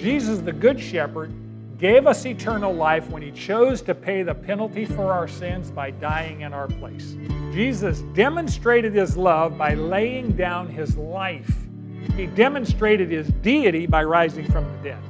Jesus, the Good Shepherd, gave us eternal life when he chose to pay the penalty for our sins by dying in our place. Jesus demonstrated his love by laying down his life. He demonstrated his deity by rising from the dead.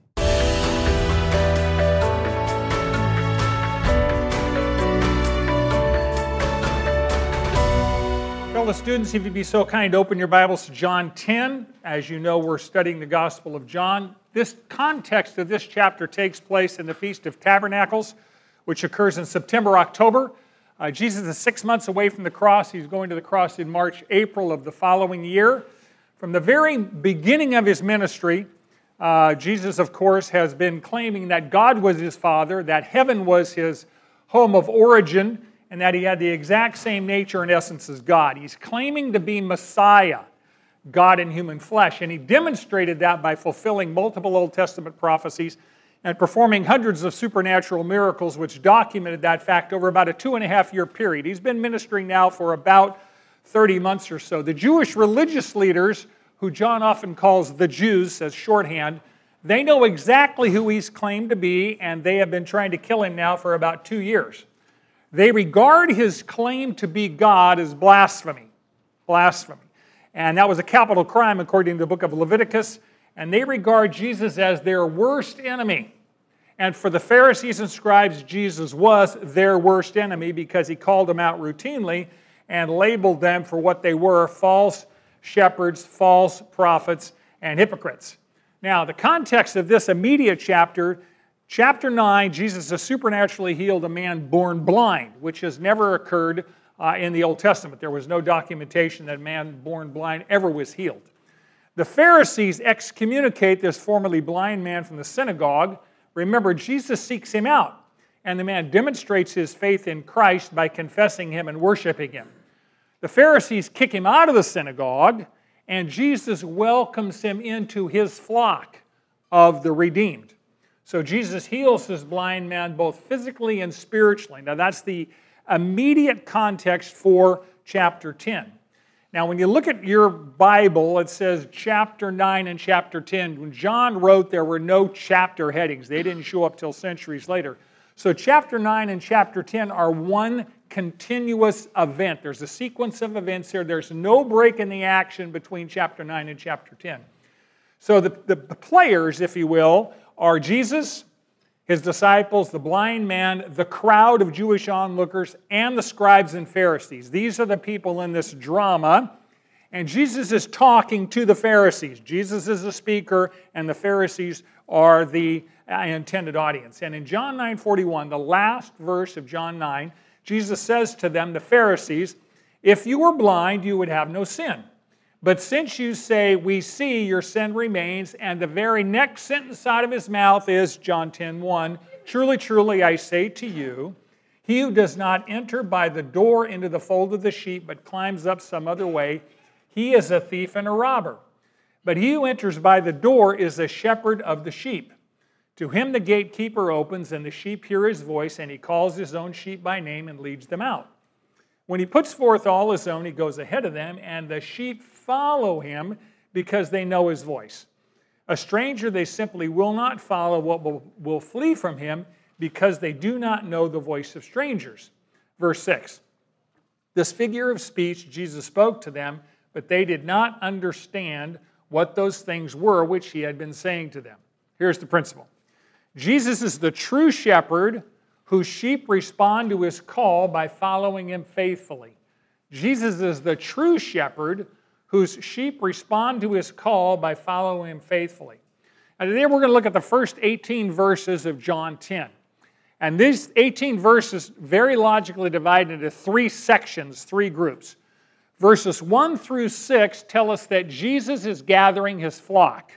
Fellow students, if you'd be so kind, open your Bibles to John 10. As you know, we're studying the Gospel of John. This context of this chapter takes place in the Feast of Tabernacles, which occurs in September, October. Uh, Jesus is six months away from the cross. He's going to the cross in March, April of the following year. From the very beginning of his ministry, uh, Jesus, of course, has been claiming that God was his Father, that heaven was his home of origin, and that he had the exact same nature and essence as God. He's claiming to be Messiah, God in human flesh, and he demonstrated that by fulfilling multiple Old Testament prophecies and performing hundreds of supernatural miracles, which documented that fact over about a two and a half year period. He's been ministering now for about 30 months or so. The Jewish religious leaders, who John often calls the Jews as shorthand, they know exactly who he's claimed to be, and they have been trying to kill him now for about two years. They regard his claim to be God as blasphemy. Blasphemy. And that was a capital crime according to the book of Leviticus. And they regard Jesus as their worst enemy. And for the Pharisees and scribes, Jesus was their worst enemy because he called them out routinely and labeled them for what they were false shepherds, false prophets, and hypocrites. Now, the context of this immediate chapter Chapter 9, Jesus has supernaturally healed a man born blind, which has never occurred uh, in the Old Testament. There was no documentation that a man born blind ever was healed. The Pharisees excommunicate this formerly blind man from the synagogue. Remember, Jesus seeks him out, and the man demonstrates his faith in Christ by confessing him and worshiping him. The Pharisees kick him out of the synagogue, and Jesus welcomes him into his flock of the redeemed. So Jesus heals this blind man both physically and spiritually. Now, that's the immediate context for chapter 10. Now, when you look at your Bible, it says chapter 9 and chapter 10. When John wrote, there were no chapter headings, they didn't show up till centuries later. So, chapter 9 and chapter 10 are one continuous event. There's a sequence of events here. There's no break in the action between chapter 9 and chapter 10. So, the, the, players, if you will, are Jesus, his disciples, the blind man, the crowd of Jewish onlookers, and the scribes and Pharisees. These are the people in this drama. And Jesus is talking to the Pharisees. Jesus is the speaker, and the Pharisees are the uh, intended audience. And in John 9 41, the last verse of John 9, Jesus says to them, the Pharisees, If you were blind, you would have no sin. But since you say, We see, your sin remains, and the very next sentence out of his mouth is John 10 1, Truly, truly, I say to you, he who does not enter by the door into the fold of the sheep, but climbs up some other way, he is a thief and a robber. But he who enters by the door is a shepherd of the sheep. To him the gatekeeper opens, and the sheep hear his voice, and he calls his own sheep by name and leads them out. When he puts forth all his own, he goes ahead of them, and the sheep follow him because they know his voice. A stranger they simply will not follow, what will, will flee from him because they do not know the voice of strangers. Verse 6 This figure of speech Jesus spoke to them, but they did not understand what those things were which he had been saying to them. Here's the principle Jesus is the true shepherd whose sheep respond to his call by following him faithfully. Jesus is the true shepherd whose sheep respond to his call by following him faithfully. And today we're going to look at the first 18 verses of John 10. And these 18 verses very logically divide into three sections, three groups. Verses 1 through 6 tell us that Jesus is gathering his flock.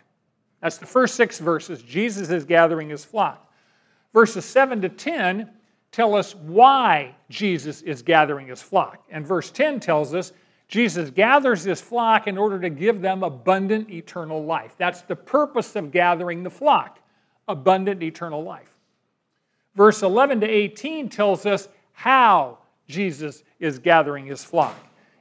That's the first six verses. Jesus is gathering his flock. Verses 7 to 10 tell us why Jesus is gathering his flock. And verse 10 tells us Jesus gathers his flock in order to give them abundant eternal life. That's the purpose of gathering the flock abundant eternal life. Verse 11 to 18 tells us how Jesus is gathering his flock.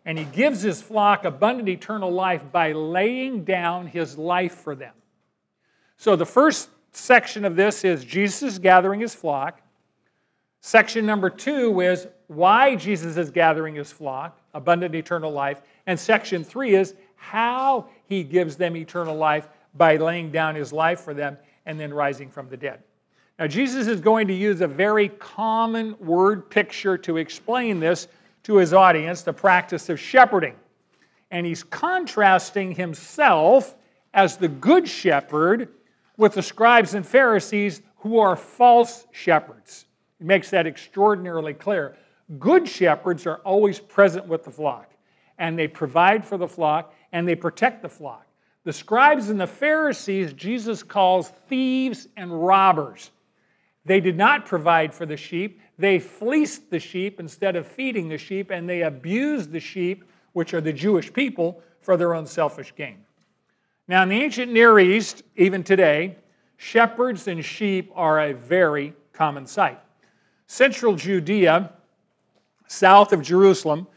And he gives his flock abundant eternal life by laying down his life for them. So the first section of this is Jesus gathering his flock. Section number two is why Jesus is gathering his flock, abundant eternal life. And section three is how he gives them eternal life by laying down his life for them and then rising from the dead. Now, Jesus is going to use a very common word picture to explain this to his audience the practice of shepherding. And he's contrasting himself as the good shepherd with the scribes and Pharisees who are false shepherds. He makes that extraordinarily clear. Good shepherds are always present with the flock, and they provide for the flock and they protect the flock. The scribes and the Pharisees, Jesus calls thieves and robbers. They did not provide for the sheep. They fleeced the sheep instead of feeding the sheep, and they abused the sheep, which are the Jewish people, for their own selfish gain. Now, in the ancient Near East, even today, shepherds and sheep are a very common sight. Central Judea, south of Jerusalem,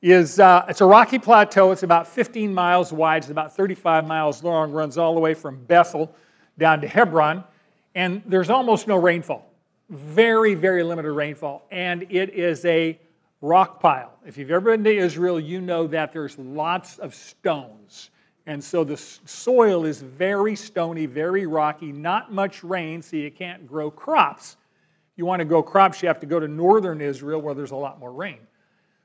is uh, it's a rocky plateau. It's about 15 miles wide. It's about 35 miles long. Runs all the way from Bethel down to Hebron, and there's almost no rainfall. Very, very limited rainfall, and it is a rock pile. If you've ever been to Israel, you know that there's lots of stones. And so the soil is very stony, very rocky, not much rain, so you can't grow crops. You want to grow crops, you have to go to northern Israel where there's a lot more rain.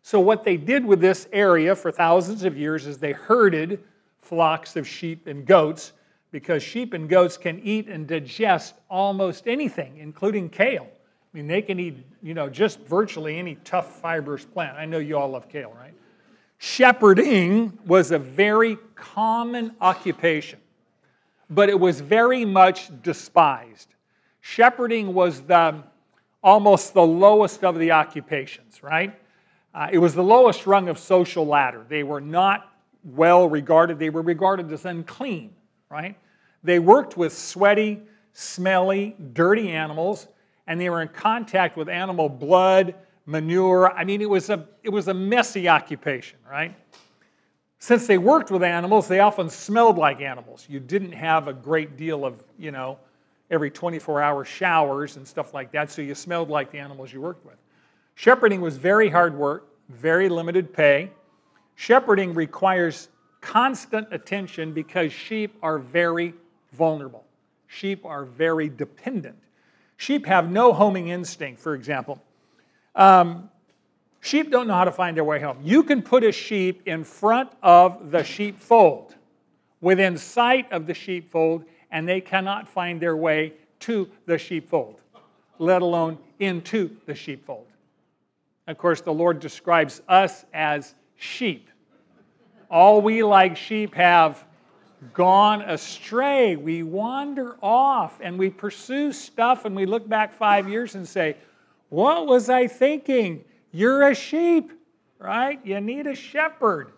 So, what they did with this area for thousands of years is they herded flocks of sheep and goats because sheep and goats can eat and digest almost anything, including kale. I mean, they can eat, you know, just virtually any tough fibrous plant. I know you all love kale, right? Shepherding was a very common occupation, but it was very much despised. Shepherding was the, almost the lowest of the occupations, right? Uh, it was the lowest rung of social ladder. They were not well regarded, they were regarded as unclean, right? They worked with sweaty, smelly, dirty animals, and they were in contact with animal blood manure. I mean, it was a, it was a messy occupation, right? Since they worked with animals, they often smelled like animals. You didn't have a great deal of, you know, every 24 hour showers and stuff like that, so you smelled like the animals you worked with. Shepherding was very hard work, very limited pay. Shepherding requires constant attention because sheep are very vulnerable. Sheep are very dependent. Sheep have no homing instinct, for example. Um, sheep don't know how to find their way home. You can put a sheep in front of the sheepfold, within sight of the sheepfold, and they cannot find their way to the sheepfold, let alone into the sheepfold. Of course, the Lord describes us as sheep. All we, like sheep, have gone astray. We wander off and we pursue stuff, and we look back five years and say, what was I thinking? You're a sheep, right? You need a shepherd.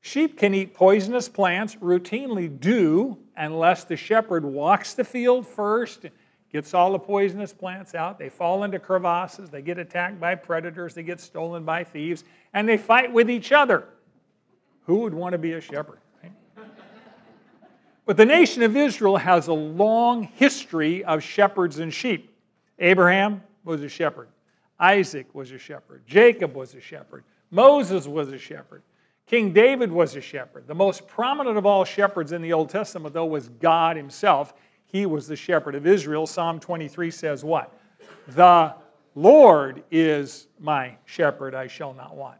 Sheep can eat poisonous plants, routinely do, unless the shepherd walks the field first, gets all the poisonous plants out. They fall into crevasses, they get attacked by predators, they get stolen by thieves, and they fight with each other. Who would want to be a shepherd? But the nation of Israel has a long history of shepherds and sheep. Abraham, was a shepherd. Isaac was a shepherd. Jacob was a shepherd. Moses was a shepherd. King David was a shepherd. The most prominent of all shepherds in the Old Testament, though, was God himself. He was the shepherd of Israel. Psalm 23 says what? The Lord is my shepherd, I shall not want.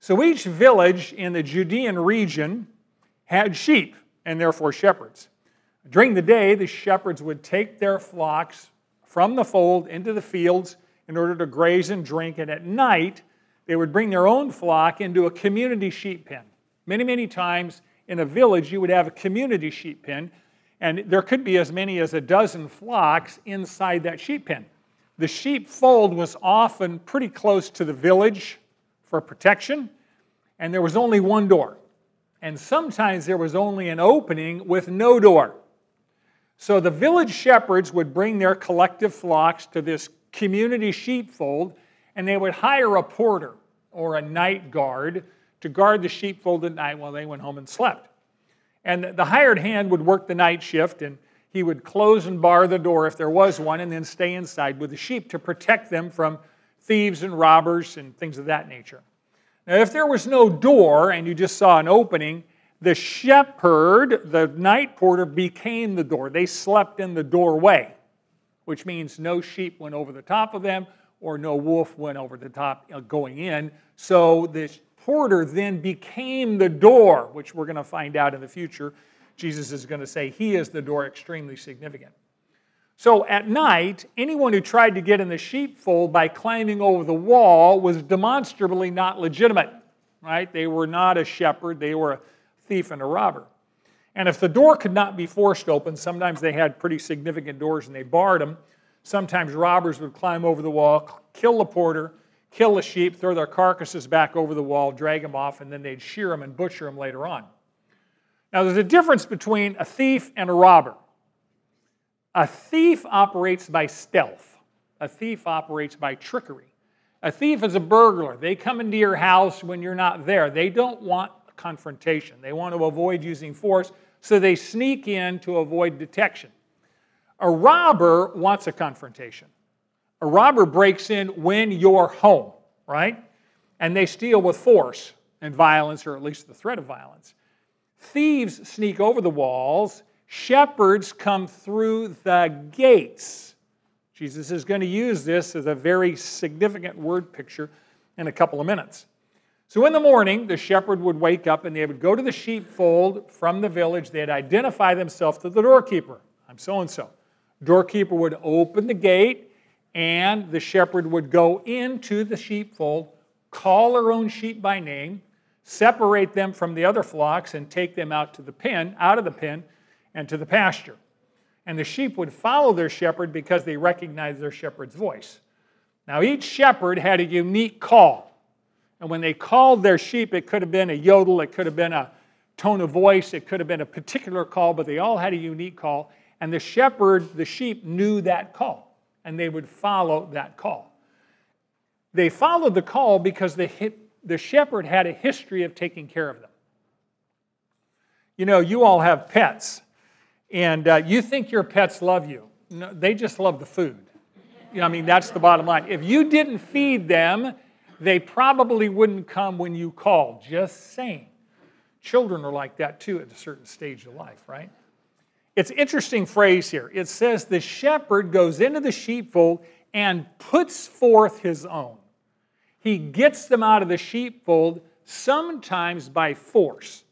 So each village in the Judean region had sheep and therefore shepherds. During the day, the shepherds would take their flocks from the fold into the fields in order to graze and drink. And at night, they would bring their own flock into a community sheep pen. Many, many times in a village, you would have a community sheep pen. And there could be as many as a dozen flocks inside that sheep pen. The sheepfold was often pretty close to the village for protection, and there was only one door. And sometimes there was only an opening with no door. So the village shepherds would bring their collective flocks to this community sheepfold, and they would hire a porter or a night guard to guard the sheepfold at night while they went home and slept. And the hired hand would work the night shift, and he would close and bar the door if there was one, and then stay inside with the sheep to protect them from thieves and robbers and things of that nature. Now, if there was no door and you just saw an opening, the shepherd, the night porter, became the door. They slept in the doorway, which means no sheep went over the top of them or no wolf went over the top uh, going in. So this porter then became the door, which we're going to find out in the future. Jesus is going to say he is the door, extremely significant. So at night, anyone who tried to get in the sheepfold by climbing over the wall was demonstrably not legitimate, right? They were not a shepherd, they were a thief and a robber. And if the door could not be forced open, sometimes they had pretty significant doors and they barred them. Sometimes robbers would climb over the wall, kill the porter, kill the sheep, throw their carcasses back over the wall, drag them off, and then they'd shear them and butcher them later on. Now, there's a difference between a thief and a robber. A thief operates by stealth, a thief operates by trickery. A thief is a burglar. They come into your house when you're not there. They don't want confrontation. They want to avoid using force, so they sneak in to avoid detection. A robber wants a confrontation. A robber breaks in when you're home, right? And they steal with force and violence, or at least the threat of violence. Thieves sneak over the walls, shepherds come through the gates. Jesus is going to use this as a very significant word picture in a couple of minutes. So in the morning, the shepherd would wake up and they would go to the sheepfold from the village. They'd identify themselves to the doorkeeper. I'm so and so. Doorkeeper would open the gate and the shepherd would go into the sheepfold, call her own sheep by name, separate them from the other flocks, and take them out to the pen, out of the pen, and to the pasture. And the sheep would follow their shepherd because they recognized their shepherd's voice. Now, each shepherd had a unique call. And when they called their sheep, it could have been a yodel, it could have been a tone of voice, it could have been a particular call, but they all had a unique call. And the shepherd, the sheep, knew that call, and they would follow that call. They followed the call because the, the shepherd had a history of taking care of them. You know, you all have pets, and uh, you think your pets love you. No, they just love the food. You know, I mean, that's the bottom line. If you didn't feed them, they probably wouldn't come when you called. Just saying. Children are like that too at a certain stage of life, right? It's an interesting phrase here. It says the shepherd goes into the sheepfold and puts forth his own. He gets them out of the sheepfold sometimes by force.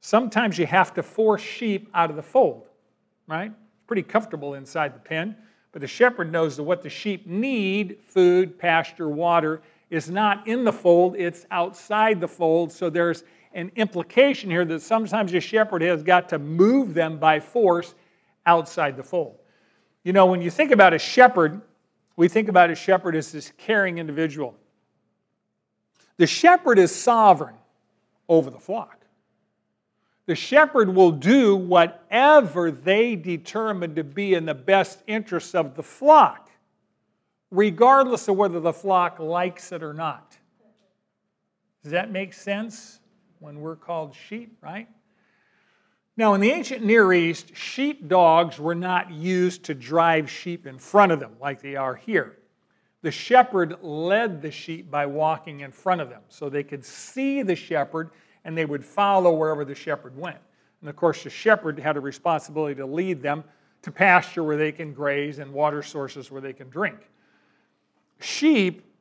Sometimes you have to force sheep out of the fold, right? It's pretty comfortable inside the pen, but the shepherd knows that what the sheep need food, pasture, water is not in the fold, it's outside the fold. So there's an implication here that sometimes a shepherd has got to move them by force outside the fold. You know, when you think about a shepherd, we think about a shepherd as this caring individual. The shepherd is sovereign over the flock. The shepherd will do whatever they determine to be in the best interests of the flock regardless of whether the flock likes it or not. Does that make sense when we're called sheep, right? Now, in the ancient Near East, sheep dogs were not used to drive sheep in front of them like they are here. The shepherd led the sheep by walking in front of them so they could see the shepherd and they would follow wherever the shepherd went. And of course, the shepherd had a responsibility to lead them to pasture where they can graze and water sources where they can drink. Sheep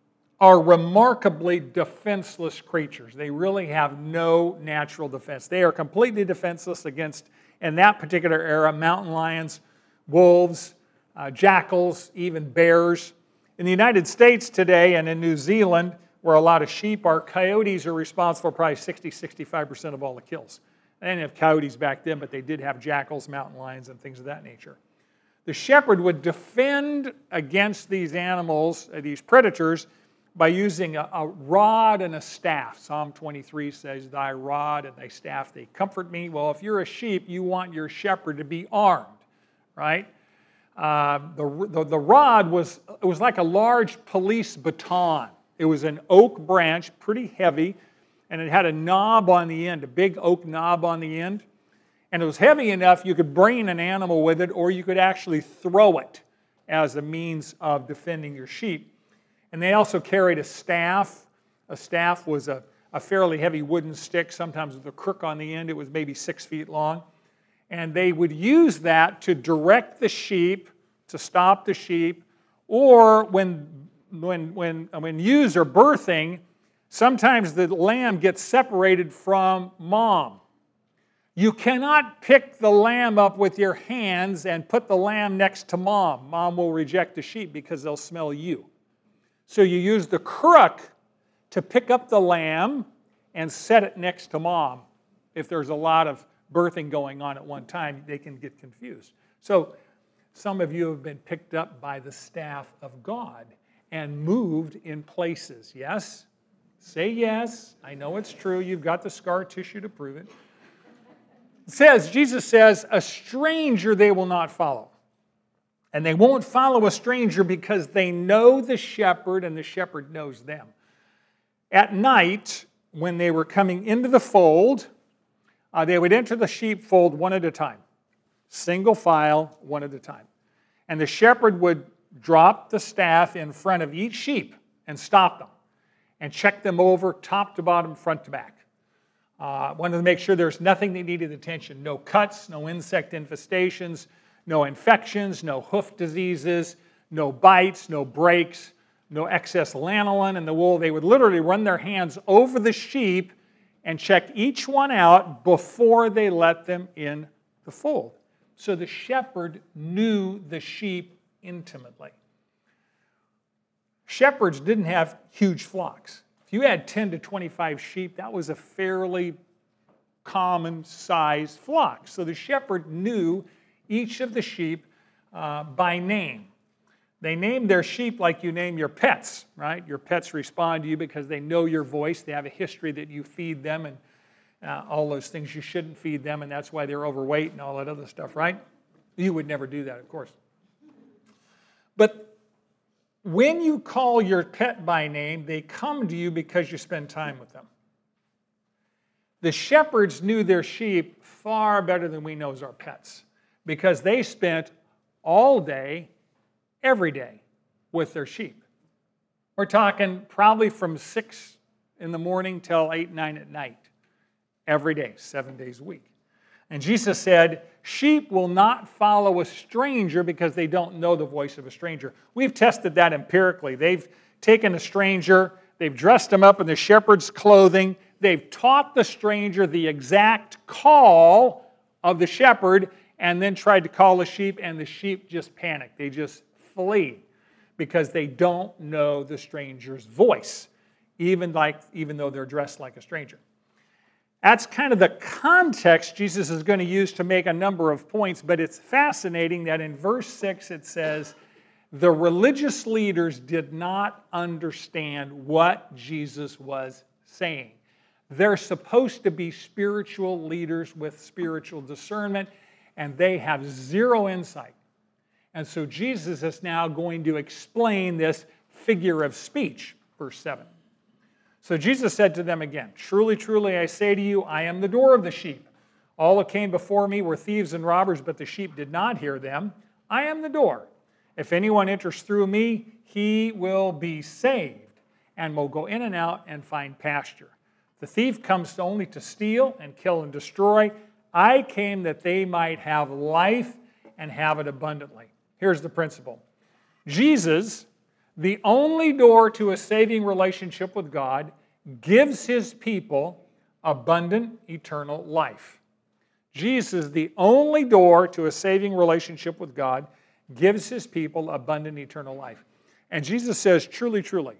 are remarkably defenseless creatures. They really have no natural defense. They are completely defenseless against, in that particular era, mountain lions, wolves, uh, jackals, even bears. In the United States today and in New Zealand, where a lot of sheep are, coyotes are responsible for probably 60, 65% of all the kills. They didn't have coyotes back then, but they did have jackals, mountain lions, and things of that nature. The shepherd would defend against these animals, uh, these predators, by using a, a, rod and a staff. Psalm 23 says, Thy rod and thy staff, they comfort me. Well, if you're a sheep, you want your shepherd to be armed, right? Uh, the, the, the rod was, it was like a large police baton. It was an oak branch, pretty heavy, and it had a knob on the end, a big oak knob on the end. And it was heavy enough you could brain an animal with it, or you could actually throw it as a means of defending your sheep. And they also carried a staff. A staff was a, a fairly heavy wooden stick, sometimes with a crook on the end. It was maybe six feet long. And they would use that to direct the sheep, to stop the sheep, or when, when, when, when ewes are birthing, sometimes the lamb gets separated from mom. You cannot pick the lamb up with your hands and put the lamb next to mom. Mom will reject the sheep because they'll smell you. So you use the crook to pick up the lamb and set it next to mom. If there's a lot of birthing going on at one time, they can get confused. So some of you have been picked up by the staff of God and moved in places. Yes? Say yes. I know it's true. You've got the scar tissue to prove it. It says, Jesus says, a stranger they will not follow. And they won't follow a stranger because they know the shepherd and the shepherd knows them. At night, when they were coming into the fold, uh, they would enter the sheepfold one at a time, single file, one at a time. And the shepherd would drop the staff in front of each sheep and stop them and check them over top to bottom, front to back. Uh, wanted to make sure there's nothing that needed attention no cuts, no insect infestations, no infections, no hoof diseases, no bites, no breaks, no excess lanolin in the wool. They would literally run their hands over the sheep and check each one out before they let them in the fold. So the shepherd knew the sheep intimately. Shepherds didn't have huge flocks. If you had 10 to 25 sheep, that was a fairly common sized flock. So the shepherd knew each of the sheep uh, by name. They name their sheep like you name your pets, right? Your pets respond to you because they know your voice. They have a history that you feed them and uh, all those things you shouldn't feed them, and that's why they're overweight and all that other stuff, right? You would never do that, of course. But when you call your pet by name, they come to you because you spend time with them. The shepherds knew their sheep far better than we know our pets because they spent all day, every day, with their sheep. We're talking probably from 6 in the morning till 8, 9 at night, every day, seven days a week. And Jesus said, Sheep will not follow a stranger because they don't know the voice of a stranger. We've tested that empirically. They've taken a stranger, they've dressed him up in the shepherd's clothing, they've taught the stranger the exact call of the shepherd, and then tried to call the sheep, and the sheep just panic. They just flee because they don't know the stranger's voice, even, like, even though they're dressed like a stranger. That's kind of the context Jesus is going to use to make a number of points, but it's fascinating that in verse 6 it says, the religious leaders did not understand what Jesus was saying. They're supposed to be spiritual leaders with spiritual discernment, and they have zero insight. And so Jesus is now going to explain this figure of speech, verse 7. So Jesus said to them again, Truly, truly, I say to you, I am the door of the sheep. All that came before me were thieves and robbers, but the sheep did not hear them. I am the door. If anyone enters through me, he will be saved and will go in and out and find pasture. The thief comes only to steal and kill and destroy. I came that they might have life and have it abundantly. Here's the principle Jesus, the only door to a saving relationship with God, gives his people abundant eternal life. Jesus, the only door to a saving relationship with God, gives his people abundant eternal life. And Jesus says, truly, truly.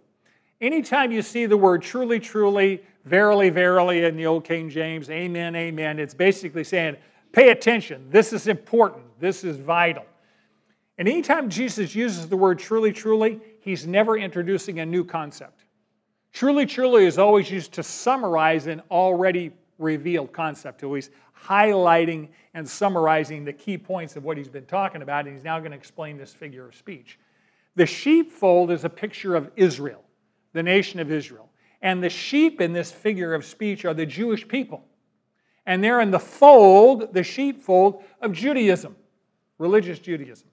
Anytime you see the word truly, truly, verily, verily in the Old King James, amen, amen. It's basically saying, pay attention. This is important. This is vital. And anytime Jesus uses the word truly, truly, he's never introducing a new concept. Truly, truly is always used to summarize an already revealed concept. Always highlighting and summarizing the key points of what he's been talking about, and he's now going to explain this figure of speech. The sheepfold is a picture of Israel, the nation of Israel. And the sheep in this figure of speech are the Jewish people. And they're in the fold, the sheepfold of Judaism, religious Judaism.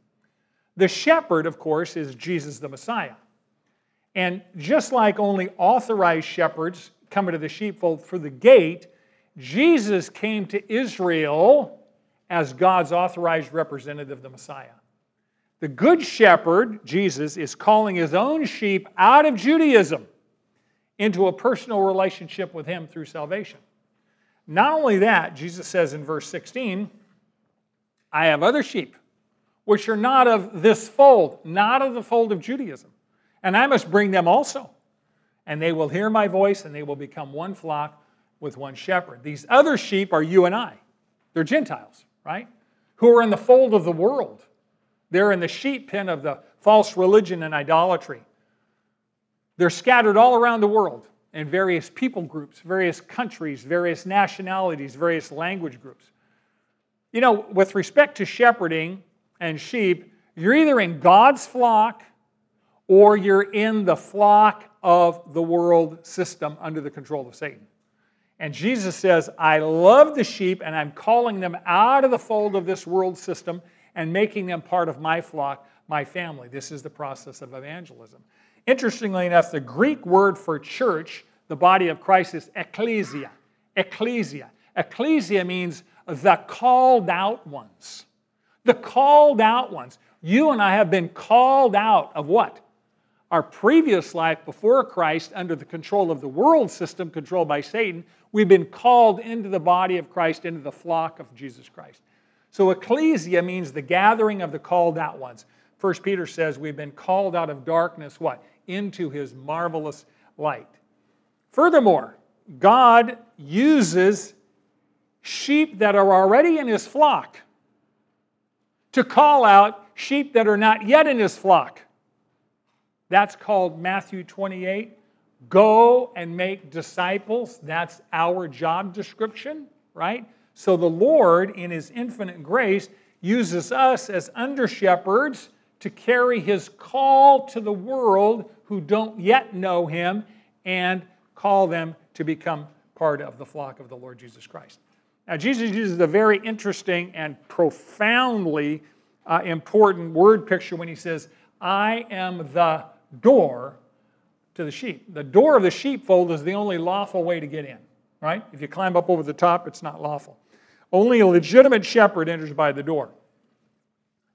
The shepherd, of course, is Jesus the Messiah. And just like only authorized shepherds come into the sheepfold through the gate, Jesus came to Israel as God's authorized representative, the Messiah. The Good Shepherd, Jesus, is calling his own sheep out of Judaism into a personal relationship with him through salvation. Not only that, Jesus says in verse 16, I have other sheep which are not of this fold, not of the fold of Judaism, and I must bring them also. And they will hear my voice, and they will become one flock with one shepherd. These other sheep are you and I. They're Gentiles, right? Who are in the fold of the world. They're in the sheep pen of the false religion and idolatry. They're scattered all around the world in various people groups, various countries, various nationalities, various language groups. You know, with respect to shepherding and sheep, you're either in God's flock or you're in the flock of the world system under the control of Satan. And Jesus says, I love the sheep and I'm calling them out of the fold of this world system and making them part of my flock, my family. This is the process of evangelism. Interestingly enough, the Greek word for church, the body of Christ, is ecclesia. Ecclesia. Ecclesia means the called out ones. The called out ones. You and I have been called out of what? Our previous life before Christ, under the control of the world system controlled by Satan, we've been called into the body of Christ, into the flock of Jesus Christ. So, ecclesia means the gathering of the called out ones. First Peter says we've been called out of darkness, what? Into his marvelous light. Furthermore, God uses sheep that are already in his flock to call out sheep that are not yet in his flock. That's called Matthew 28. Go and make disciples. That's our job description, right? So the Lord, in his infinite grace, uses us as under shepherds to carry his call to the world who don't yet know him and call them to become part of the flock of the Lord Jesus Christ. Now, Jesus uses a very interesting and profoundly uh, important word picture when he says, I am the door to the sheep. The door of the sheepfold is the only lawful way to get in, right? If you climb up over the top, it's not lawful. Only a legitimate shepherd enters by the door.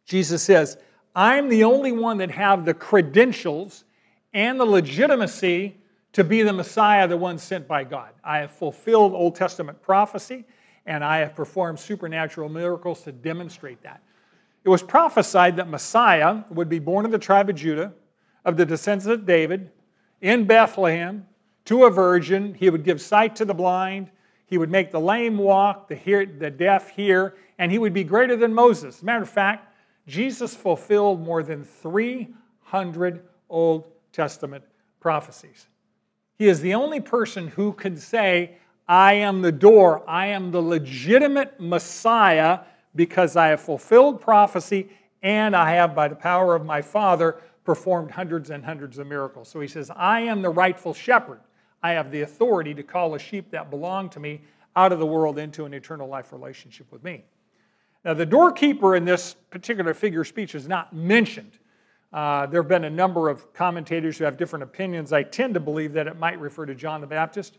Jesus says, I'm the only one that have the credentials and the legitimacy to be the Messiah, the one sent by God. I have fulfilled Old Testament prophecy and I have performed supernatural miracles to demonstrate that. It was prophesied that Messiah would be born of the tribe of Judah, of the descendants of David, in Bethlehem, to a virgin. He would give sight to the blind. He would make the lame walk, the, deaf hear, and he would be greater than Moses. As a matter of fact, Jesus fulfilled more than 300 Old Testament prophecies. He is the only person who can say, I am the door, I am the legitimate Messiah because I have fulfilled prophecy and I have, by the power of my Father, performed hundreds and hundreds of miracles. So he says, I am the rightful shepherd. I have the authority to call a sheep that belong to me out of the world into an eternal life relationship with me. Now, the doorkeeper in this particular figure of speech is not mentioned. Uh, there have been a number of commentators who have different opinions. I tend to believe that it might refer to John the Baptist.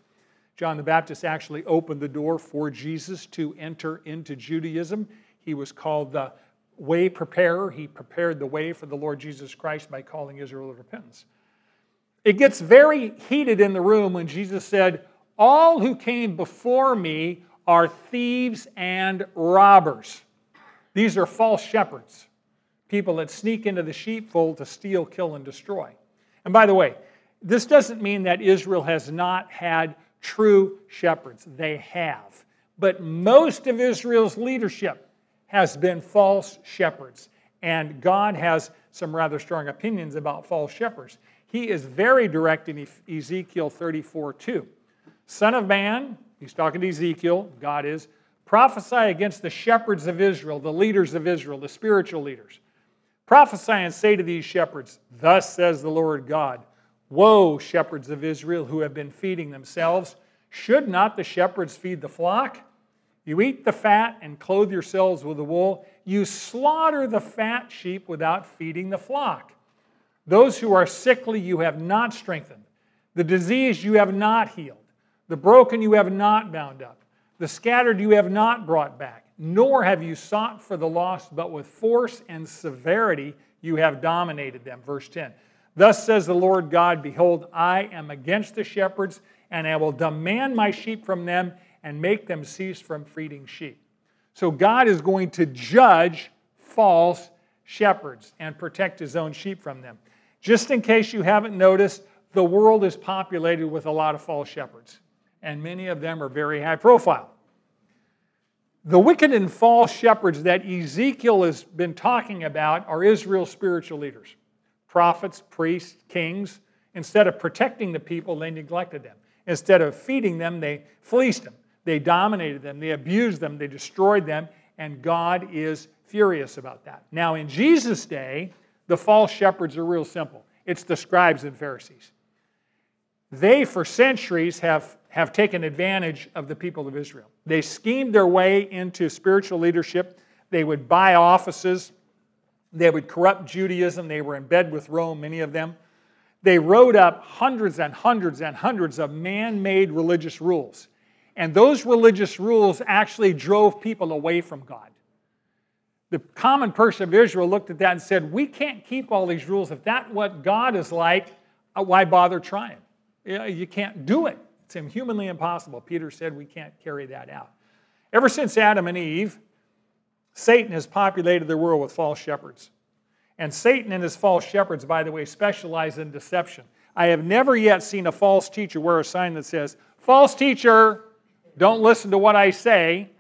John the Baptist actually opened the door for Jesus to enter into Judaism. He was called the way preparer. He prepared the way for the Lord Jesus Christ by calling Israel to repentance. It gets very heated in the room when Jesus said, All who came before me are thieves and robbers. These are false shepherds, people that sneak into the sheepfold to steal, kill, and destroy. And by the way, this doesn't mean that Israel has not had true shepherds. They have. But most of Israel's leadership has been false shepherds. And God has some rather strong opinions about false shepherds. He is very direct in Ezekiel 34 2. Son of man, he's talking to Ezekiel, God is, prophesy against the shepherds of Israel, the leaders of Israel, the spiritual leaders. Prophesy and say to these shepherds, Thus says the Lord God, Woe, shepherds of Israel who have been feeding themselves. Should not the shepherds feed the flock? You eat the fat and clothe yourselves with the wool. You slaughter the fat sheep without feeding the flock. Those who are sickly you have not strengthened. The diseased you have not healed. The broken you have not bound up. The scattered you have not brought back. Nor have you sought for the lost, but with force and severity you have dominated them. Verse 10. Thus says the Lord God Behold, I am against the shepherds, and I will demand my sheep from them and make them cease from feeding sheep. So God is going to judge false shepherds and protect his own sheep from them. Just in case you haven't noticed, the world is populated with a lot of false shepherds, and many of them are very high profile. The wicked and false shepherds that Ezekiel has been talking about are Israel's spiritual leaders prophets, priests, kings. Instead of protecting the people, they neglected them. Instead of feeding them, they fleeced them. They dominated them. They abused them. They destroyed them. And God is furious about that. Now, in Jesus' day, the false shepherds are real simple it's the scribes and Pharisees. They, for centuries, have, have taken advantage of the people of Israel. They schemed their way into spiritual leadership. They would buy offices they would corrupt Judaism. They were in bed with Rome, many of them. They wrote up hundreds and hundreds and hundreds of man made religious rules. And those religious rules actually drove people away from God. The common person of Israel looked at that and said, We can't keep all these rules. If that's what God is like, uh, why bother trying? You can't do it. It's humanly impossible. Peter said we can't carry that out. Ever since Adam and Eve, Satan has populated the world with false shepherds. And Satan and his false shepherds, by the way, specialize in deception. I have never yet seen a false teacher wear a sign that says, False teacher, don't listen to what I say.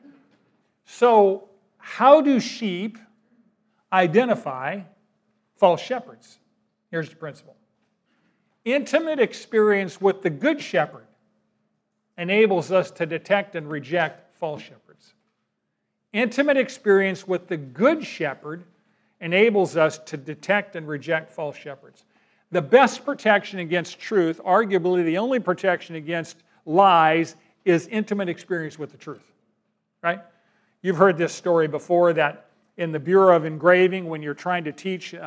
So, how do sheep identify false shepherds? Here's the principle intimate experience with the good shepherd enables us to detect and reject false shepherds. Intimate experience with the Good Shepherd enables us to detect and reject false shepherds. The best protection against truth, arguably the only protection against lies, is intimate experience with the truth. Right? You've heard this story before that in the Bureau of Engraving, when you're trying to teach uh,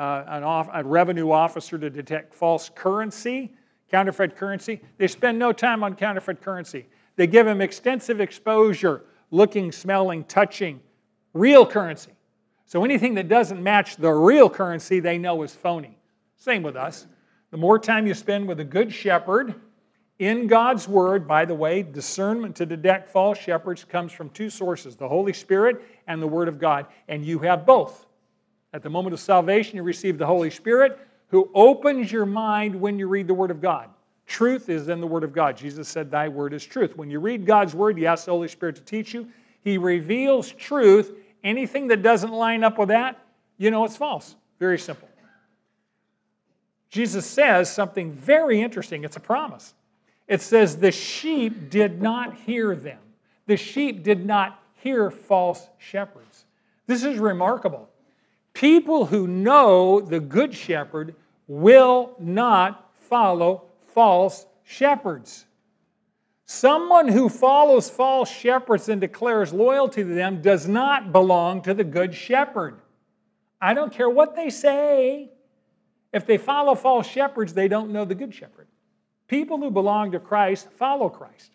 off, a revenue officer to detect false currency, counterfeit currency, they spend no time on counterfeit currency. They give them extensive exposure looking, smelling, touching real currency. So anything that doesn't match the real currency, they know is phony. Same with us. The more time you spend with a good shepherd in God's Word, by the way, discernment to detect false shepherds comes from two sources the Holy Spirit and the Word of God. And you have both. At the moment of salvation, you receive the Holy Spirit who opens your mind when you read the Word of God. Truth is in the Word of God. Jesus said, Thy Word is truth. When you read God's Word, you ask the Holy Spirit to teach you. He reveals truth. Anything that doesn't line up with that, you know it's false. Very simple. Jesus says something very interesting. It's a promise. It says, The sheep did not hear them. The sheep did not hear false shepherds. This is remarkable. People who know the good shepherd will not follow false shepherds. Someone who follows false shepherds and declares loyalty to them does not belong to the good shepherd. I don't care what they say. If they follow false shepherds, they don't know the good shepherd. People who belong to Christ follow Christ.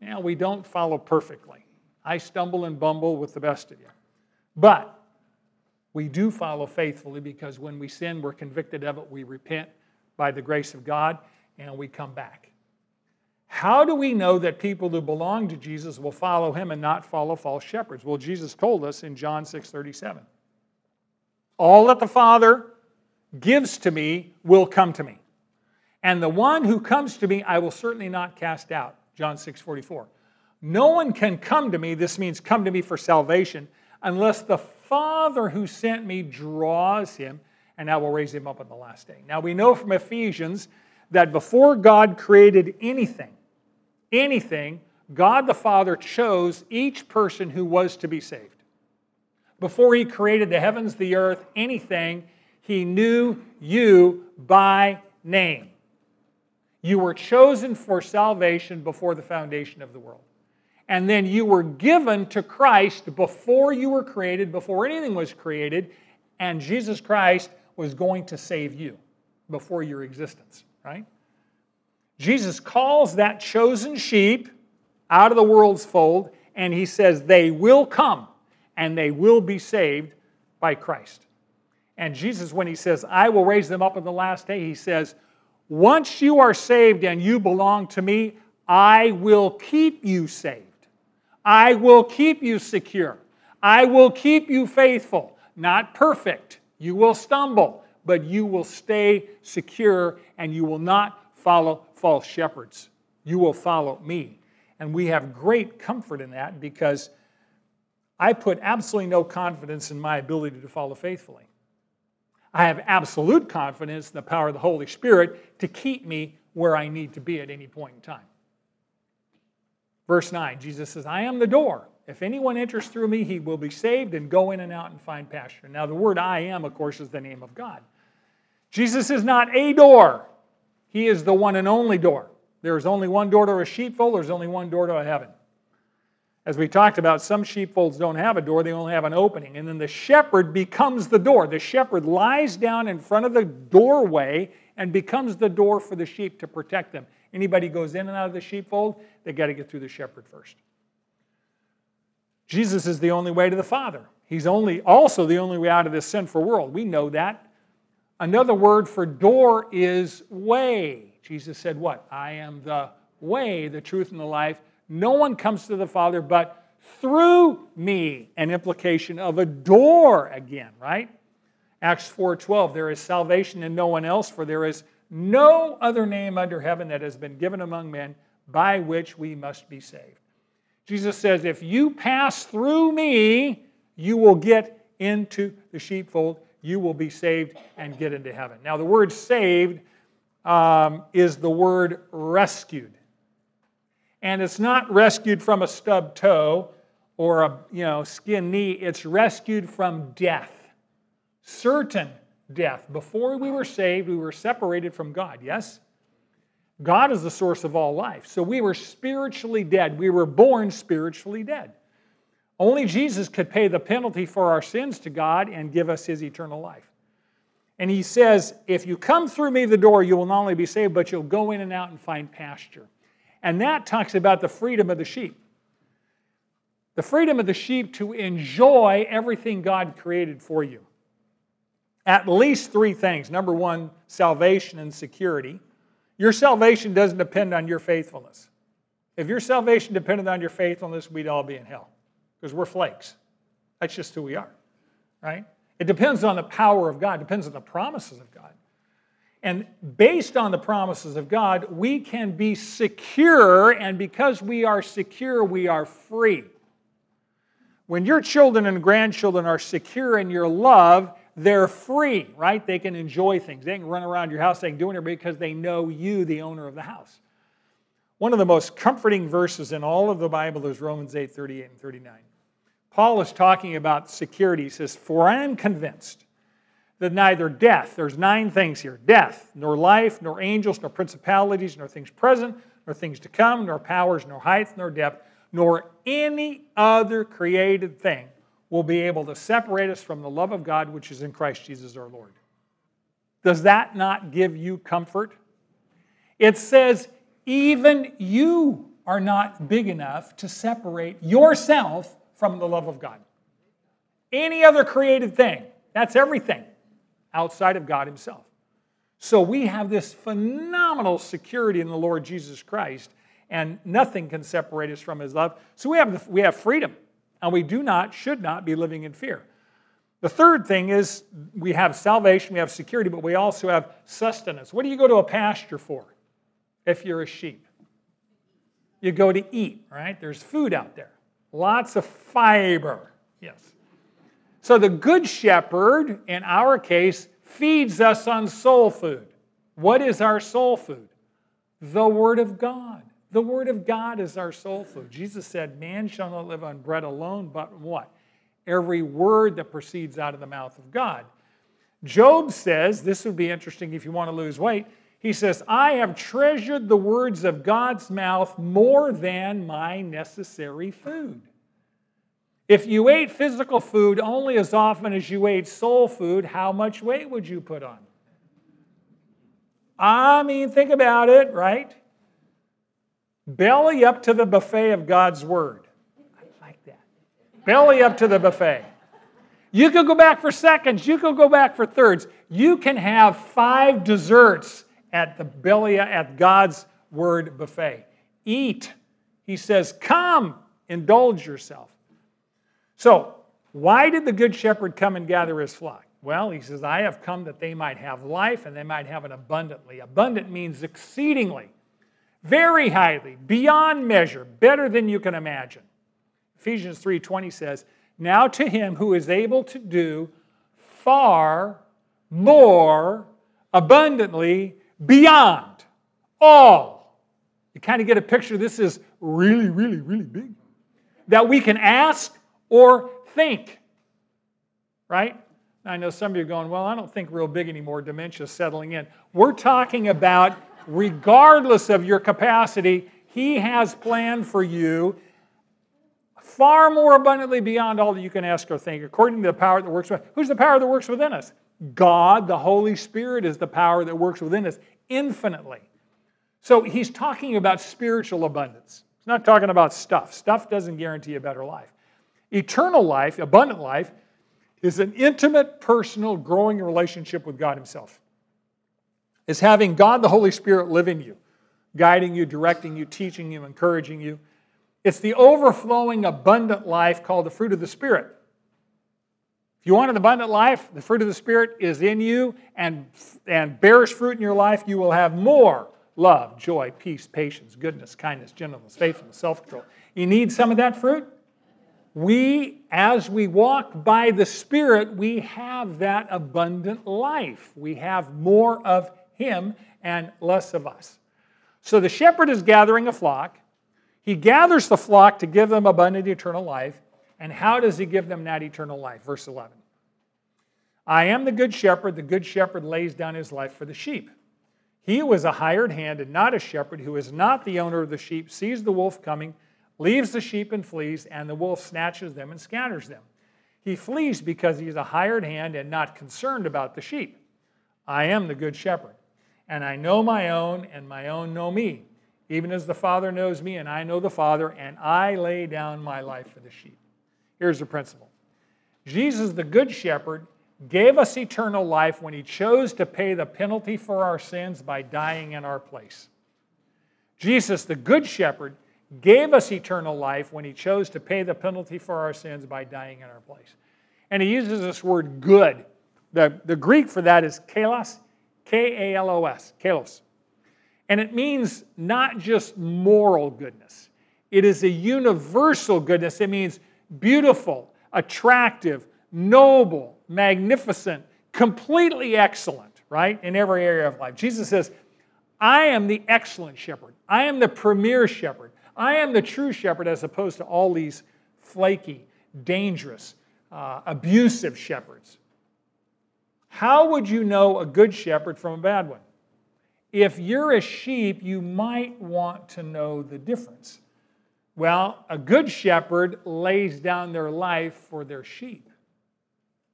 Now, we don't follow perfectly. I stumble and bumble with the best of you. But we do follow faithfully because when we sin, we're convicted of it, we repent by the grace of God, and we come back. How do we know that people who belong to Jesus will follow him and not follow false shepherds? Well, Jesus told us in John 6 37. All that the Father gives to me will come to me. And the one who comes to me, I will certainly not cast out. John 6 44. No one can come to me, this means come to me for salvation, unless the Father who sent me draws him, and I will raise him up on the last day. Now we know from Ephesians that before God created anything, anything, God the Father chose each person who was to be saved. Before he created the heavens, the earth, anything, he knew you by name. You were chosen for salvation before the foundation of the world. And then you were given to Christ before you were created, before anything was created, and Jesus Christ was going to save you before your existence, right? Jesus calls that chosen sheep out of the world's fold, and he says they will come and they will be saved by Christ. And Jesus, when he says, I will raise them up in the last day, he says, Once you are saved and you belong to me, I will keep you saved. I will keep you secure. I will keep you faithful. Not perfect. You will stumble, but you will stay secure and you will not follow false shepherds. You will follow me. And we have great comfort in that because I put absolutely no confidence in my ability to follow faithfully. I have absolute confidence in the power of the Holy Spirit to keep me where I need to be at any point in time. Verse 9, Jesus says, I am the door. If anyone enters through me, he will be saved and go in and out and find pasture. Now, the word I am, of course, is the name of God. Jesus is not a door, he is the one and only door. There is only one door to a sheepfold, there's only one door to heaven. As we talked about, some sheepfolds don't have a door, they only have an opening. And then the shepherd becomes the door. The shepherd lies down in front of the doorway and becomes the door for the sheep to protect them. Anybody goes in and out of the sheepfold, they got to get through the shepherd first. Jesus is the only way to the Father. He's only also the only way out of this sinful world. We know that. Another word for door is way. Jesus said, What? I am the way, the truth, and the life. No one comes to the Father but through me. An implication of a door again, right? Acts 4:12, there is salvation in no one else, for there is no other name under heaven that has been given among men by which we must be saved. Jesus says, if you pass through me, you will get into the sheepfold. You will be saved and get into heaven. Now, the word saved um, is the word rescued. And it's not rescued from a stub toe or a you know, skin knee, it's rescued from death. Certain death. Before we were saved, we were separated from God, yes? God is the source of all life. So we were spiritually dead. We were born spiritually dead. Only Jesus could pay the penalty for our sins to God and give us his eternal life. And he says, If you come through me the door, you will not only be saved, but you'll go in and out and find pasture. And that talks about the freedom of the sheep. The freedom of the sheep to enjoy everything God created for you. At least three things. Number one, salvation and security. Your salvation doesn't depend on your faithfulness. If your salvation depended on your faithfulness, we'd all be in hell because we're flakes. That's just who we are, right? It depends on the power of God, it depends on the promises of God. And based on the promises of God, we can be secure, and because we are secure, we are free. When your children and grandchildren are secure in your love, they're free, right? They can enjoy things. They can run around your house, they can do whatever because they know you, the owner of the house. One of the most comforting verses in all of the Bible is Romans 8 38 and 39. Paul is talking about security. He says, For I am convinced that neither death, there's nine things here death, nor life, nor angels, nor principalities, nor things present, nor things to come, nor powers, nor height, nor depth, nor any other created thing will be able to separate us from the love of God which is in Christ Jesus our Lord. Does that not give you comfort? It says, even you are not big enough to separate yourself from the love of God. Any other created thing, that's everything outside of God Himself. So we have this phenomenal security in the Lord Jesus Christ, and nothing can separate us from His love. So we have, we have freedom and we do not, should not be living in fear. The third thing is we have salvation, we have security, but we also have sustenance. What do you go to a pasture for if you're a sheep? you go to eat, right? There's food out there, lots of fiber. Yes. So the Good Shepherd, in our case, feeds us on soul food. What is our soul food? The Word of God. The Word of God is our soul food. Jesus said, Man shall not live on bread alone, but what? Every word that proceeds out of the mouth of God. Job says, this would be interesting if you want to lose weight. He says, I have treasured the words of God's mouth more than my necessary food. If you ate physical food only as often as you ate soul food, how much weight would you put on? I mean, think about it, right? Belly up to the buffet of God's Word. I like that. Belly up to the buffet. You could go back for seconds, you could go back for thirds. You can have five desserts at the belly at God's Word buffet. Eat. He says, Come, indulge yourself. So, why did the Good Shepherd come and gather his flock? Well, he says, I have come that they might have life and they might have it abundantly. Abundant means exceedingly, very highly, beyond measure, better than you can imagine. Ephesians 3:20 says, "Now to him who is able to do far more abundantly beyond all." You kind of get a picture this is really really really big. That we can ask or think. Right? I know some of you are going, well, I don't think real big anymore, dementia's settling in. We're talking about, regardless of your capacity, He has planned for you far more abundantly beyond all that you can ask or think, according to the power that works within Who's the power that works within us? God, the Holy Spirit, is the power that works within us infinitely. So he's talking about spiritual abundance. He's not talking about stuff. Stuff doesn't guarantee a better life. Eternal life, abundant life, is an intimate, personal, growing relationship with God Himself. Is having God the Holy Spirit live in you, guiding you, directing you, teaching you, encouraging you. It's the overflowing, abundant life called the fruit of the Spirit. If you want an abundant life, the fruit of the Spirit is in you and, and bears fruit in your life, you will have more love, joy, peace, patience, goodness, kindness, gentleness, faithfulness, self control. You need some of that fruit? we, as we walk by the Spirit, we have that abundant life. We have more of Him and less of us. So the shepherd is gathering a flock. He gathers the flock to give them abundant eternal life. And how does he give them that eternal life? Verse 11 I am the good shepherd. The good shepherd lays down his life for the sheep. He was a hired hand and not a shepherd, who is not the owner of the sheep, sees the wolf coming leaves the sheep and flees, and the wolf snatches them and scatters them. He flees because he is a hired hand and not concerned about the sheep. I am the good shepherd, and I know my own, and my own know me, even as the Father knows me, and I know the Father, and I lay down my life for the sheep. Here's the principle Jesus, the good shepherd, gave us eternal life when he chose to pay the penalty for our sins by dying in our place. Jesus, the good shepherd, gave us eternal life when he chose to pay the penalty for our sins by dying in our place. And he uses this word good. The, the Greek for that is kalos, K A L O S, kalos. And it means not just moral goodness, it is a universal goodness. It means beautiful, attractive, noble, magnificent, completely excellent, right? In every area of life. Jesus says, I am the excellent shepherd. I am the premier shepherd. I am the true shepherd as opposed to all these flaky, dangerous, uh, abusive shepherds. How would you know a good shepherd from a bad one? If you're a sheep, you might want to know the difference. Well, a good shepherd lays down their life for their sheep.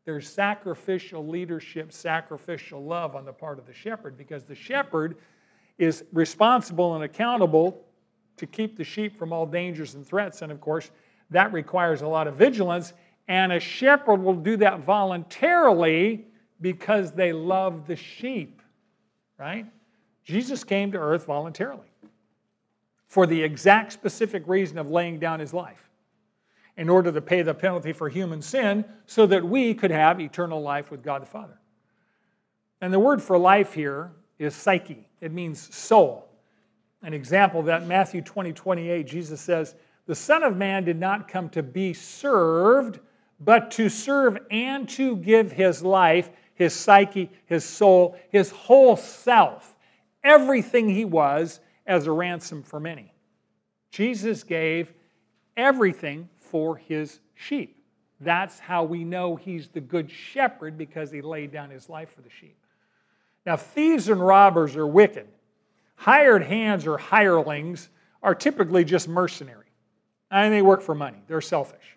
There's sacrificial leadership, sacrificial love on the part of the shepherd because the shepherd is responsible and accountable to keep the sheep from all dangers and threats. And of course, that requires a lot of vigilance. And a shepherd will do that voluntarily because they love the sheep, right? Jesus came to earth voluntarily for the exact specific reason of laying down his life in order to pay the penalty for human sin so that we could have eternal life with God the Father. And the word for life here is psyche, it means soul. an example that Matthew 20, 28, Jesus says, The Son of Man did not come to be served, but to serve and to give his life, his psyche, his soul, his whole self, everything he was, as a ransom for many. Jesus gave everything for his sheep. That's how we know he's the good shepherd because he laid down his life for the sheep. Now, thieves and robbers are wicked. Hired hands or hirelings are typically just mercenary. And they work for money, they're selfish.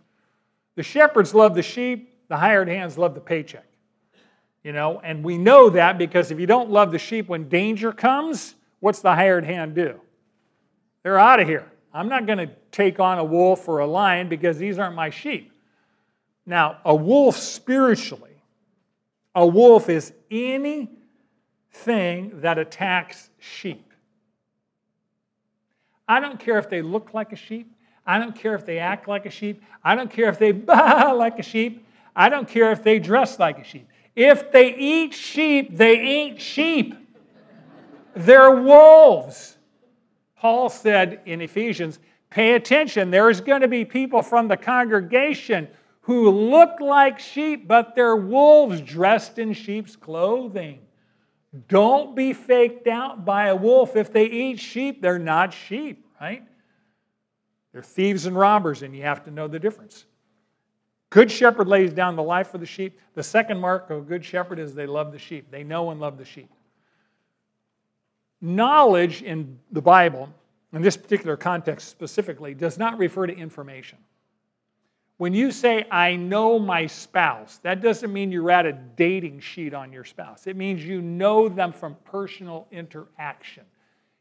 The shepherds love the sheep, the hired hands love the paycheck. You know, and we know that because if you don't love the sheep when danger comes, what's the hired hand do? They're out of here. I'm not going to take on a wolf or a lion because these aren't my sheep. Now, a wolf spiritually, a wolf is anything that attacks sheep. I don't care if they look like a sheep. I don't care if they act like a sheep. I don't care if they baa like a sheep. I don't care if they dress like a sheep. If they eat sheep, they ain't sheep. They're wolves. Paul said in Ephesians, pay attention. There's going to be people from the congregation who look like sheep, but they're wolves dressed in sheep's clothing. Don't be faked out by a wolf. If they eat sheep, they're not sheep, right? They're thieves and robbers, and you have to know the difference. Good shepherd lays down the life for the sheep. The second mark of a good shepherd is they love the sheep. They know and love the sheep. Knowledge in the Bible, in this particular context specifically, does not refer to information. When you say, I know my spouse, that doesn't mean you're at a dating sheet on your spouse. It means you know them from personal interaction.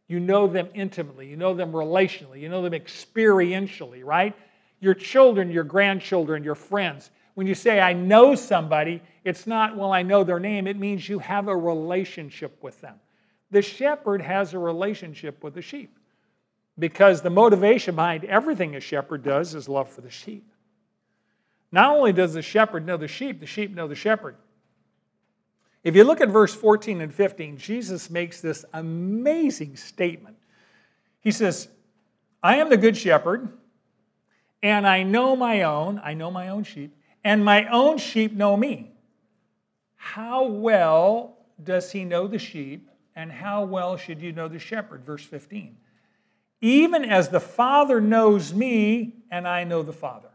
You know them intimately, you know them relationally, you know them experientially, right? Your children, your grandchildren, your friends. When you say, I know somebody, it's not, well, I know their name. It means you have a relationship with them. The shepherd has a relationship with the sheep because the motivation behind everything a shepherd does is love for the sheep. Not only does the shepherd know the sheep, the sheep know the shepherd. If you look at verse 14 and 15, Jesus makes this amazing statement. He says, I am the good shepherd, and I know my own, I know my own sheep, and my own sheep know me. How well does he know the sheep, and how well should you know the shepherd? Verse 15. Even as the Father knows me, and I know the Father.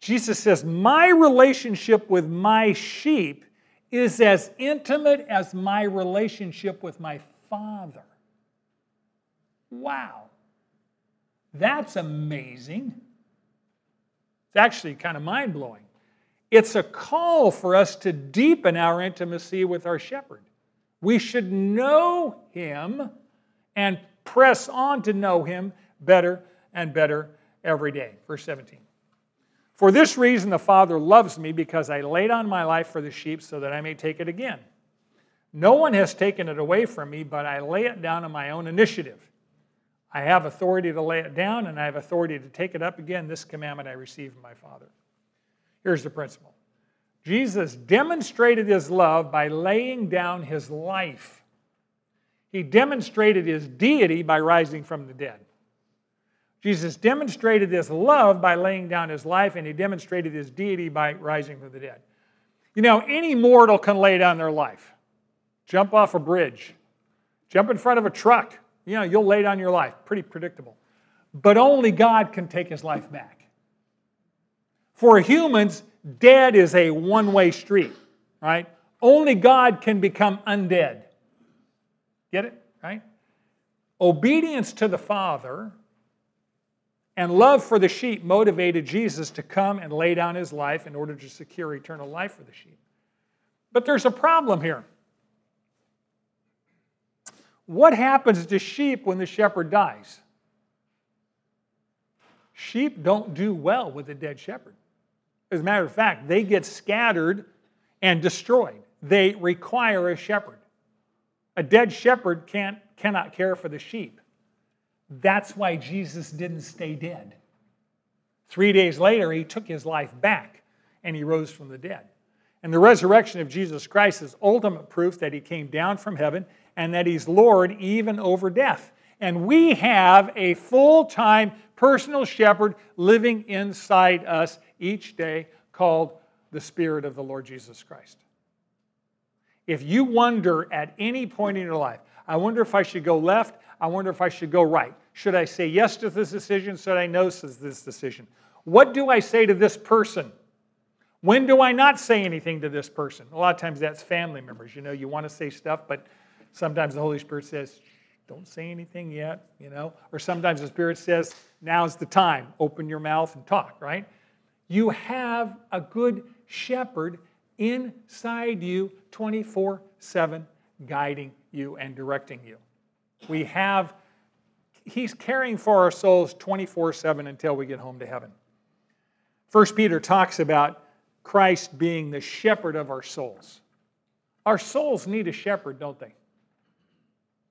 Jesus says, My relationship with my sheep is as intimate as my relationship with my Father. Wow. That's amazing. It's actually kind of mind blowing. It's a call for us to deepen our intimacy with our shepherd. We should know him and press on to know him better and better every day. Verse 17. For this reason, the Father loves me because I laid on my life for the sheep so that I may take it again. No one has taken it away from me, but I lay it down on my own initiative. I have authority to lay it down, and I have authority to take it up again. This commandment I received from my Father. Here's the principle Jesus demonstrated his love by laying down his life. He demonstrated his deity by rising from the dead. Jesus demonstrated this love by laying down his life, and he demonstrated his deity by rising from the dead. You know, any mortal can lay down their life. Jump off a bridge, jump in front of a truck. You know, you'll lay down your life. Pretty predictable. But only God can take his life back. For humans, dead is a one way street, right? Only God can become undead. Get it? Right? Obedience to the Father and love for the sheep motivated Jesus to come and lay down his life in order to secure eternal life for the sheep. But there's a problem here. What happens to sheep when the shepherd dies? Sheep don't do well with a dead shepherd. As a matter of fact, they get scattered and destroyed. They require a shepherd. A dead shepherd can't, cannot care for the sheep. That's why Jesus didn't stay dead. Three days later, he took his life back and he rose from the dead. And the resurrection of Jesus Christ is ultimate proof that he came down from heaven and that he's Lord even over death. And we have a full time personal shepherd living inside us each day called the Spirit of the Lord Jesus Christ. If you wonder at any point in your life, I wonder if I should go left, I wonder if I should go right. Should I say yes to this decision? Should I no to this decision? What do I say to this person? When do I not say anything to this person? A lot of times that's family members. You know, you want to say stuff, but sometimes the Holy Spirit says, don't say anything yet, you know? Or sometimes the Spirit says, now's the time, open your mouth and talk, right? You have a good shepherd inside you 24 7, guiding you and directing you. We have, He's caring for our souls 24 7 until we get home to heaven. First Peter talks about Christ being the shepherd of our souls. Our souls need a shepherd, don't they?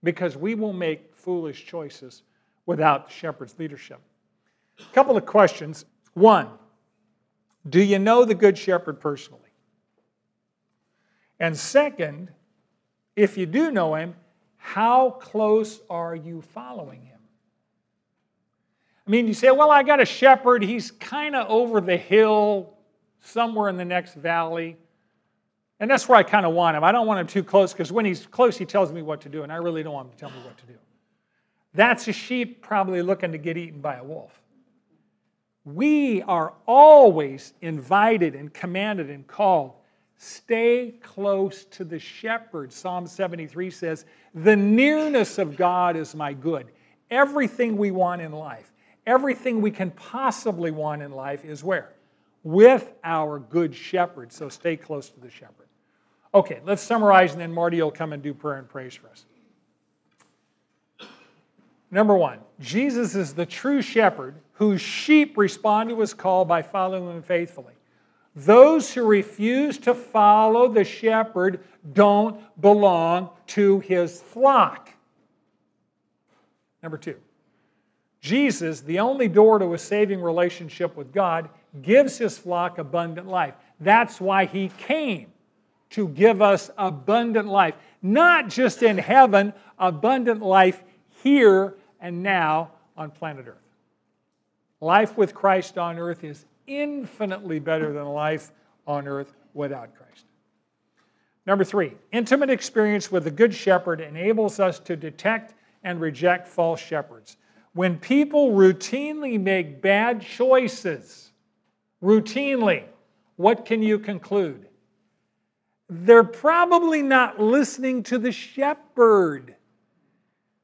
Because we will make foolish choices without the shepherd's leadership. A couple of questions. One, do you know the good shepherd personally? And second, if you do know him, how close are you following him? I mean, you say, well, I got a shepherd. He's kind of over the hill, somewhere in the next valley. And that's where I kind of want him. I don't want him too close because when he's close, he tells me what to do, and I really don't want him to tell me what to do. That's a sheep probably looking to get eaten by a wolf. We are always invited and commanded and called stay close to the shepherd. Psalm 73 says, The nearness of God is my good. Everything we want in life, everything we can possibly want in life is where? with our good shepherd. So stay close to the shepherd. Okay, let's summarize, and then Marty will come and do prayer and praise for us. Number one, Jesus is the true shepherd whose sheep respond to his call by following him faithfully. Those who refuse to follow the shepherd don't belong to his flock. Number two, Jesus, the only door to a saving relationship with God, gives his flock abundant life. That's why he came to give us abundant life, not just in heaven, abundant life here and now on planet Earth. Life with Christ on earth is infinitely better than life on earth without Christ. Number three, intimate experience with the Good Shepherd enables us to detect and reject false shepherds. When people routinely make bad choices, routinely, what can you conclude? They're probably not listening to the shepherd.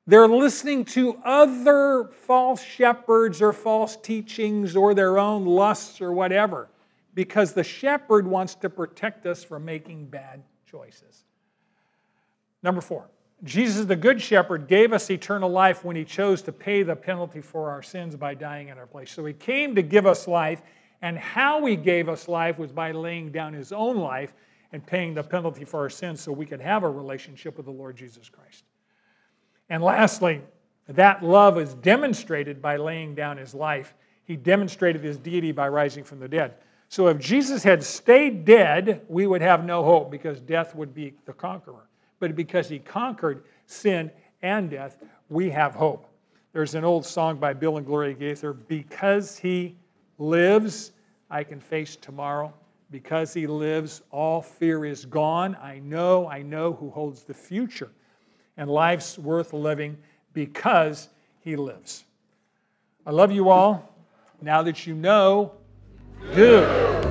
They're listening to other false shepherds or false teachings or their own lusts or whatever, because the shepherd wants to protect us from making bad choices. Number four, Jesus, the Good Shepherd, gave us eternal life when he chose to pay the penalty for our sins by dying in our place. So he came to give us life and how he gave us life was by laying down his own life and paying the penalty for our sins so we could have a relationship with the Lord Jesus Christ. And lastly, that love is demonstrated by laying down his life. He demonstrated his deity by rising from the dead. So if Jesus had stayed dead, we would have no hope because death would be the conqueror. But because he conquered sin and death, we have hope. There's an old song by Bill and Gloria Gaither, Because He lives, I can face tomorrow. Because he lives, all fear is gone. I know, I know who holds the future. And life's worth living because he lives. I love you all. Now that you know, do.